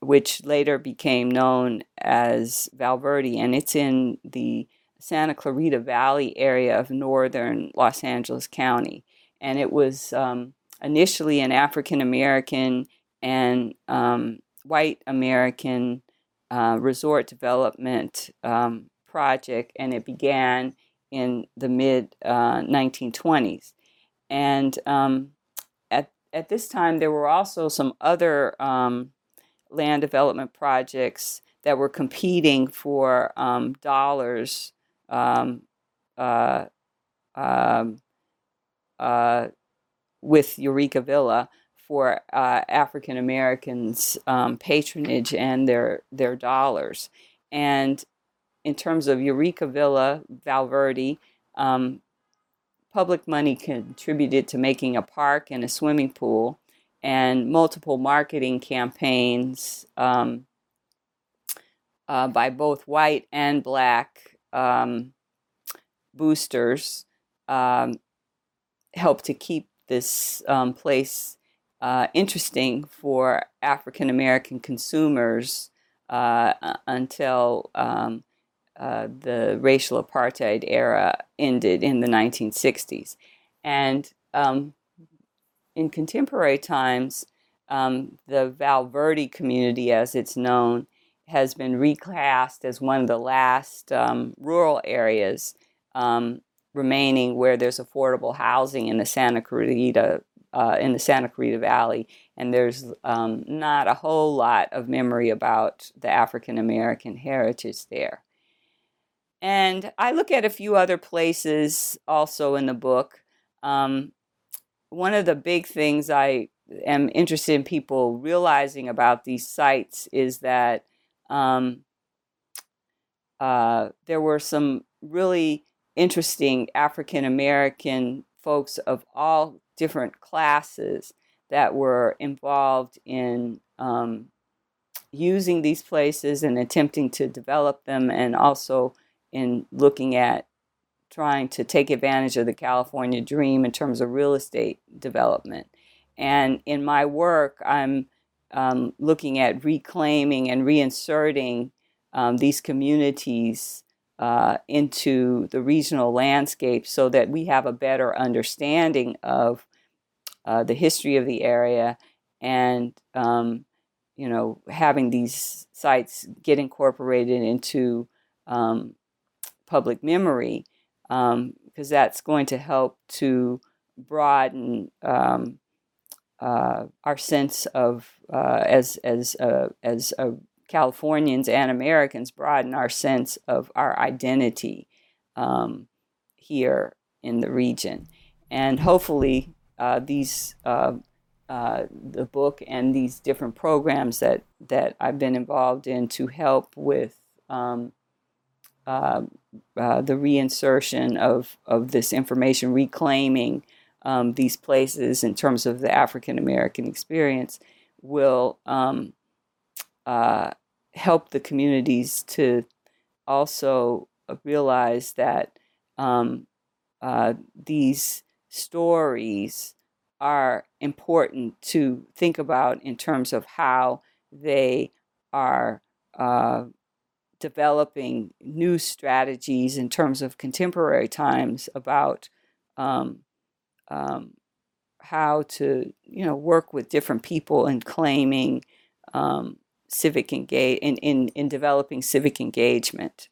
which later became known as Valverde, and it's in the Santa Clarita Valley area of northern Los Angeles County. And it was um, initially an African American and um, white American uh, resort development um, project, and it began in the mid uh, 1920s. And um, at, at this time, there were also some other um, land development projects that were competing for um, dollars um, uh, uh, with Eureka Villa for uh, African Americans' um, patronage and their their dollars. And in terms of Eureka Villa, Valverde, um, public money contributed to making a park and a swimming pool, and multiple marketing campaigns um, uh, by both white and black um, boosters um, helped to keep this um, place uh, interesting for African American consumers uh, until um, uh, the racial apartheid era ended in the 1960s. And um, in contemporary times, um, the Valverde community, as it's known, has been reclassed as one of the last um, rural areas um, remaining where there's affordable housing in the Santa Clarita uh, in the Santa Clarita Valley, and there's um, not a whole lot of memory about the African American heritage there. And I look at a few other places also in the book. Um, one of the big things I am interested in people realizing about these sites is that um, uh, there were some really interesting African American folks of all different classes that were involved in um, using these places and attempting to develop them and also in looking at trying to take advantage of the California dream in terms of real estate development. And in my work, I'm um, looking at reclaiming and reinserting um, these communities uh, into the regional landscape so that we have a better understanding of uh, the history of the area and um, you know having these sites get incorporated into um, public memory, because um, that's going to help to broaden um, uh, our sense of uh, as as uh, as uh, Californians and Americans broaden our sense of our identity um, here in the region, and hopefully these uh, the book and these different programs that that I've been involved in to help with. Um, uh, uh, the reinsertion of, of this information, reclaiming um, these places in terms of the African American experience will um, uh, help the communities to also realize that um, uh, these stories are important to think about in terms of how they are uh, developing new strategies in terms of contemporary times about um, um, how to you know work with different people in claiming um, civic engage in, in in developing civic engagement.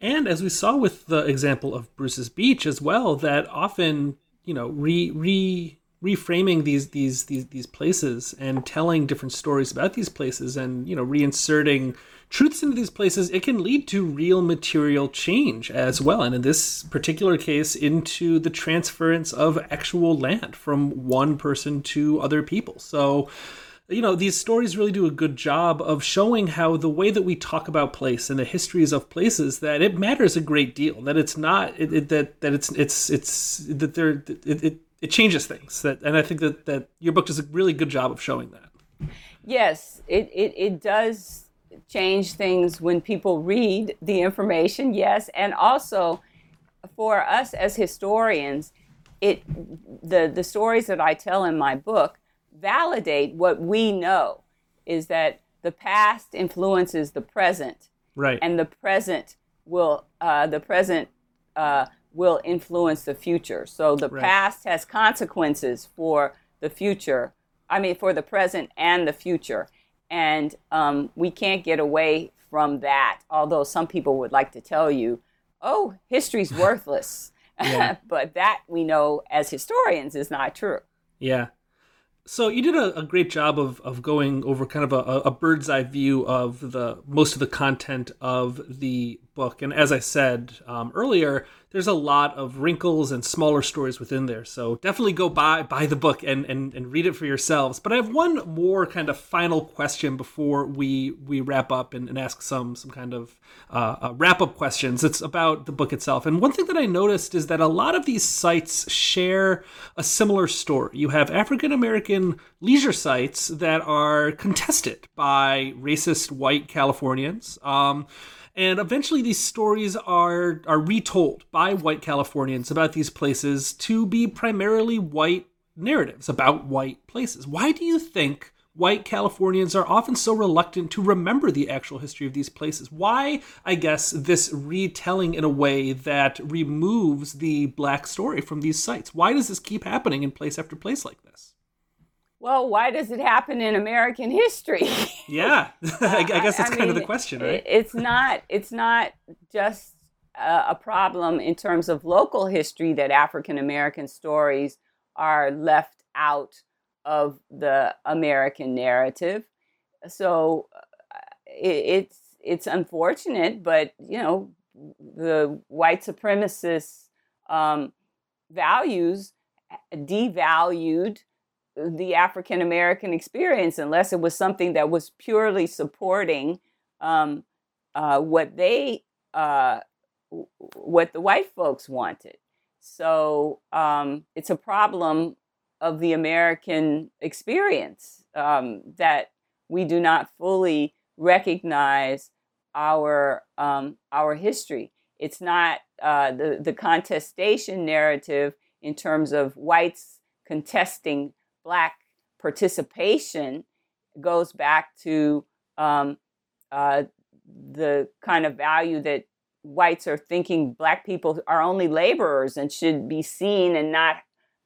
And as we saw with the example of Bruce's Beach as well, that often you know re re reframing these these these these places and telling different stories about these places and you know reinserting truths into these places it can lead to real material change as well. And in this particular case into the transference of actual land from one person to other people. So you know these stories really do a good job of showing how the way that we talk about place and the histories of places that it matters a great deal that it's not it, it, that that it's it's it's that there it, it it changes things. That and I think that that your book does a really good job of showing that. Yes, it it, it does change things when people read the information. Yes, and also for us as historians, it the the stories that I tell in my book validate what we know is that the past influences the present, right? And the present will uh, the present uh, will influence the future. So the right. past has consequences for the future. I mean, for the present and the future. And um, we can't get away from that, although some people would like to tell you, oh, history's worthless. but that we know as historians is not true. Yeah. So you did a, a, great job of, of going over kind of a, a, bird's eye view of the most of the content of the book. And as I said um, earlier, there's a lot of wrinkles and smaller stories within there. So definitely go buy buy the book and, and, and read it for yourselves. But I have one more kind of final question before we we wrap up and, and ask some some kind of uh, uh, wrap up questions. It's about the book itself. And one thing that I noticed is that a lot of these sites share a similar story. You have African American leisure sites that are contested by racist white Californians. Um, and eventually, these stories are are retold by white Californians about these places to be primarily white narratives about white places. Why do you think white Californians are often so reluctant to remember the actual history of these places? Why, I guess, this retelling in a way that removes the black story from these sites? Why does this keep happening in place after place like this? Well, why does it happen in American history? yeah, I, guess that's I kind mean, of the question, right? It's not. It's not just a, a problem in terms of local history that African American stories are left out of the American narrative. So uh, it, it's it's unfortunate, but you know the white supremacist um, values devalued the African American experience unless it was something that was purely supporting um, uh, what they uh, what the white folks wanted. So um, it's a problem of the American experience um, that we do not fully recognize our um, our history. It's not uh, the the contestation narrative in terms of whites contesting black participation goes back to um, uh, the kind of value that whites are thinking black people are only laborers and should be seen and not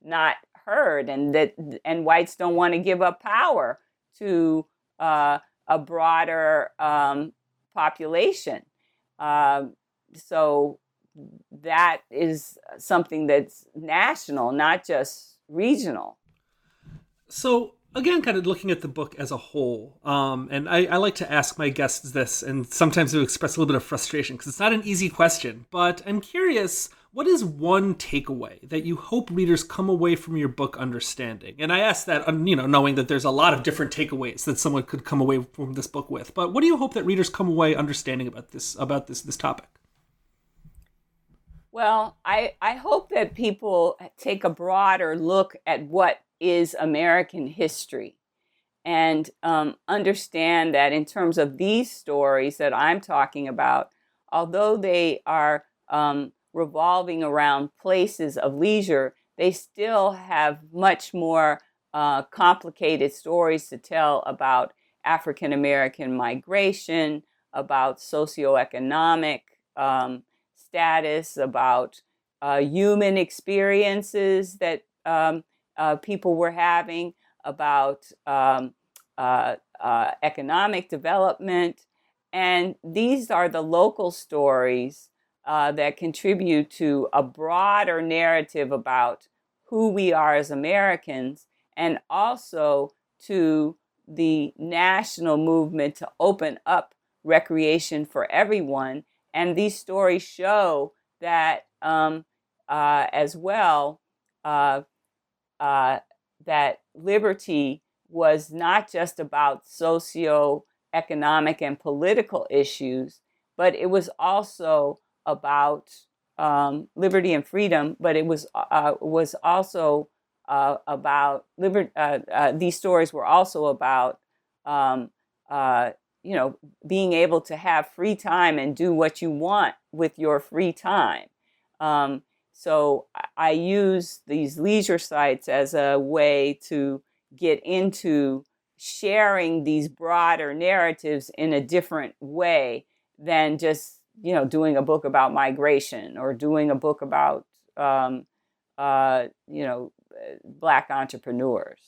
not heard and that and whites don't want to give up power to uh, a broader um, population uh, so that is something that's national, not just regional. So again, kind of looking at the book as a whole, um, and I, I, like to ask my guests this, and sometimes to express a little bit of frustration because it's not an easy question. But I'm curious, what is one takeaway that you hope readers come away from your book understanding? And I ask that, you know, knowing that there's a lot of different takeaways that someone could come away from this book with. But what do you hope that readers come away understanding about this about this this topic? Well, I, I hope that people take a broader look at what is American history. And um, understand that in terms of these stories that I'm talking about, although they are um, revolving around places of leisure, they still have much more uh, complicated stories to tell about African American migration, about socioeconomic um, status, about uh, human experiences that um, uh, people were having about um, uh, uh, economic development. And these are the local stories uh, that contribute to a broader narrative about who we are as Americans and also to the national movement to open up recreation for everyone. And these stories show that um, uh, as well, uh, uh, that liberty was not just about socio-economic and political issues, but it was also about um, liberty and freedom. But it was uh, was also uh, about liberty. Uh, uh, these stories were also about um, uh, you know being able to have free time and do what you want with your free time. Um, so I use these leisure sites as a way to get into sharing these broader narratives in a different way than just you know doing a book about migration or doing a book about um, uh, you know black entrepreneurs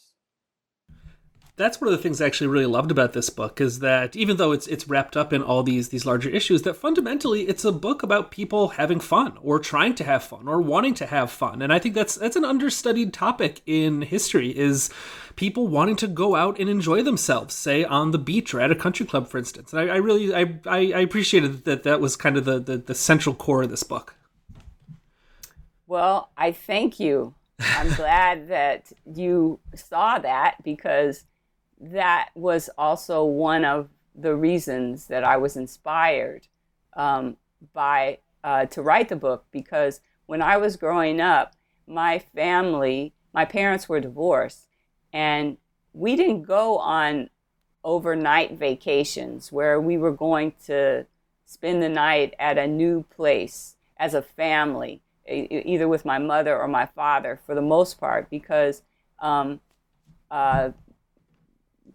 that's one of the things I actually really loved about this book is that even though it's it's wrapped up in all these these larger issues, that fundamentally it's a book about people having fun or trying to have fun or wanting to have fun. And I think that's that's an understudied topic in history is people wanting to go out and enjoy themselves, say on the beach or at a country club, for instance. And I, I really I, I appreciated that that was kind of the, the the central core of this book. Well, I thank you. I'm glad that you saw that because that was also one of the reasons that I was inspired um, by uh, to write the book because when I was growing up, my family, my parents were divorced, and we didn't go on overnight vacations where we were going to spend the night at a new place as a family, either with my mother or my father, for the most part, because um, uh,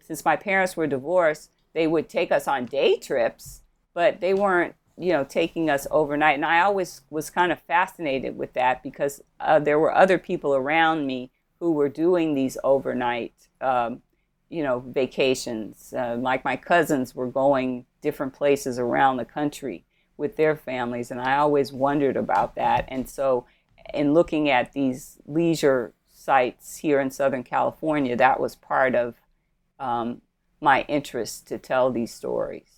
since my parents were divorced, they would take us on day trips, but they weren't, you know, taking us overnight. And I always was kind of fascinated with that because uh, there were other people around me who were doing these overnight, um, you know, vacations. Uh, like my cousins were going different places around the country with their families, and I always wondered about that. And so, in looking at these leisure sites here in Southern California, that was part of um, my interest to tell these stories.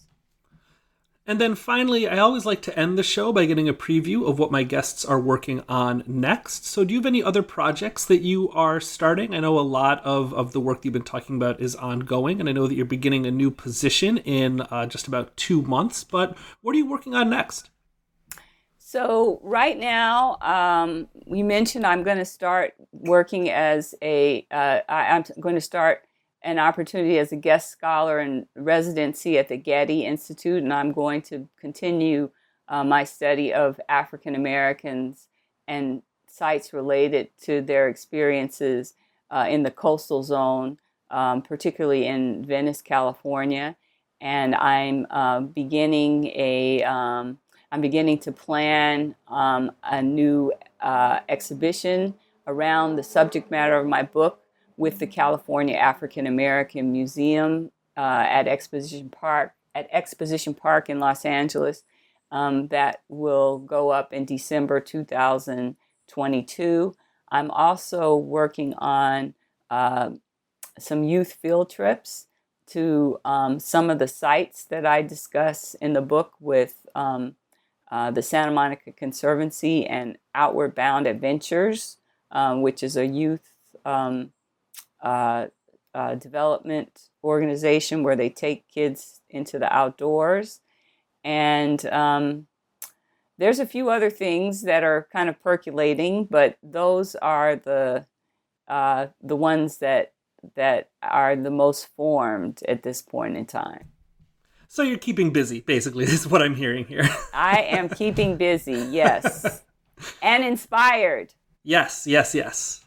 And then finally, I always like to end the show by getting a preview of what my guests are working on next. So, do you have any other projects that you are starting? I know a lot of, of the work that you've been talking about is ongoing, and I know that you're beginning a new position in uh, just about two months, but what are you working on next? So, right now, um, we mentioned I'm going to start working as a. Uh, I, I'm going to start an opportunity as a guest scholar in residency at the Getty Institute, and I'm going to continue uh, my study of African Americans and sites related to their experiences uh, in the coastal zone, um, particularly in Venice, California. And I'm uh, beginning a um, I'm beginning to plan um, a new uh, exhibition around the subject matter of my book with the California African American Museum uh, at Exposition Park at Exposition Park in Los Angeles. um, that will go up in December 2022. I'm also working on uh, some youth field trips to um, some of the sites that I discuss in the book with um, uh, the Santa Monica Conservancy and Outward Bound Adventures, um, which is a youth um, uh, uh, development organization where they take kids into the outdoors. And um, there's a few other things that are kind of percolating, but those are the uh, the ones that that are the most formed at this point in time. So you're keeping busy, basically, is what I'm hearing here. I am keeping busy, yes. and inspired. Yes, yes, yes.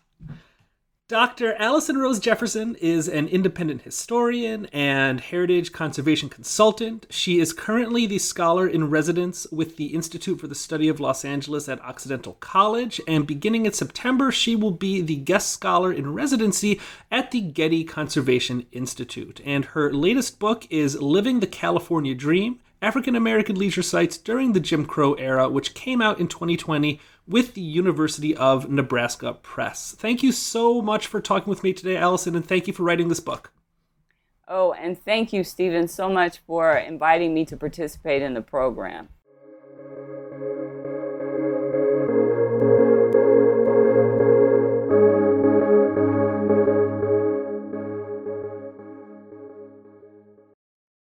Dr. Allison Rose Jefferson is an independent historian and heritage conservation consultant. She is currently the scholar in residence with the Institute for the Study of Los Angeles at Occidental College, and beginning in September, she will be the guest scholar in residency at the Getty Conservation Institute. And her latest book is Living the California Dream African American Leisure Sites During the Jim Crow Era, which came out in 2020 with the University of Nebraska Press. Thank you so much for talking with me today, Allison, and thank you for writing this book. Oh, and thank you, Stephen, so much for inviting me to participate in the program.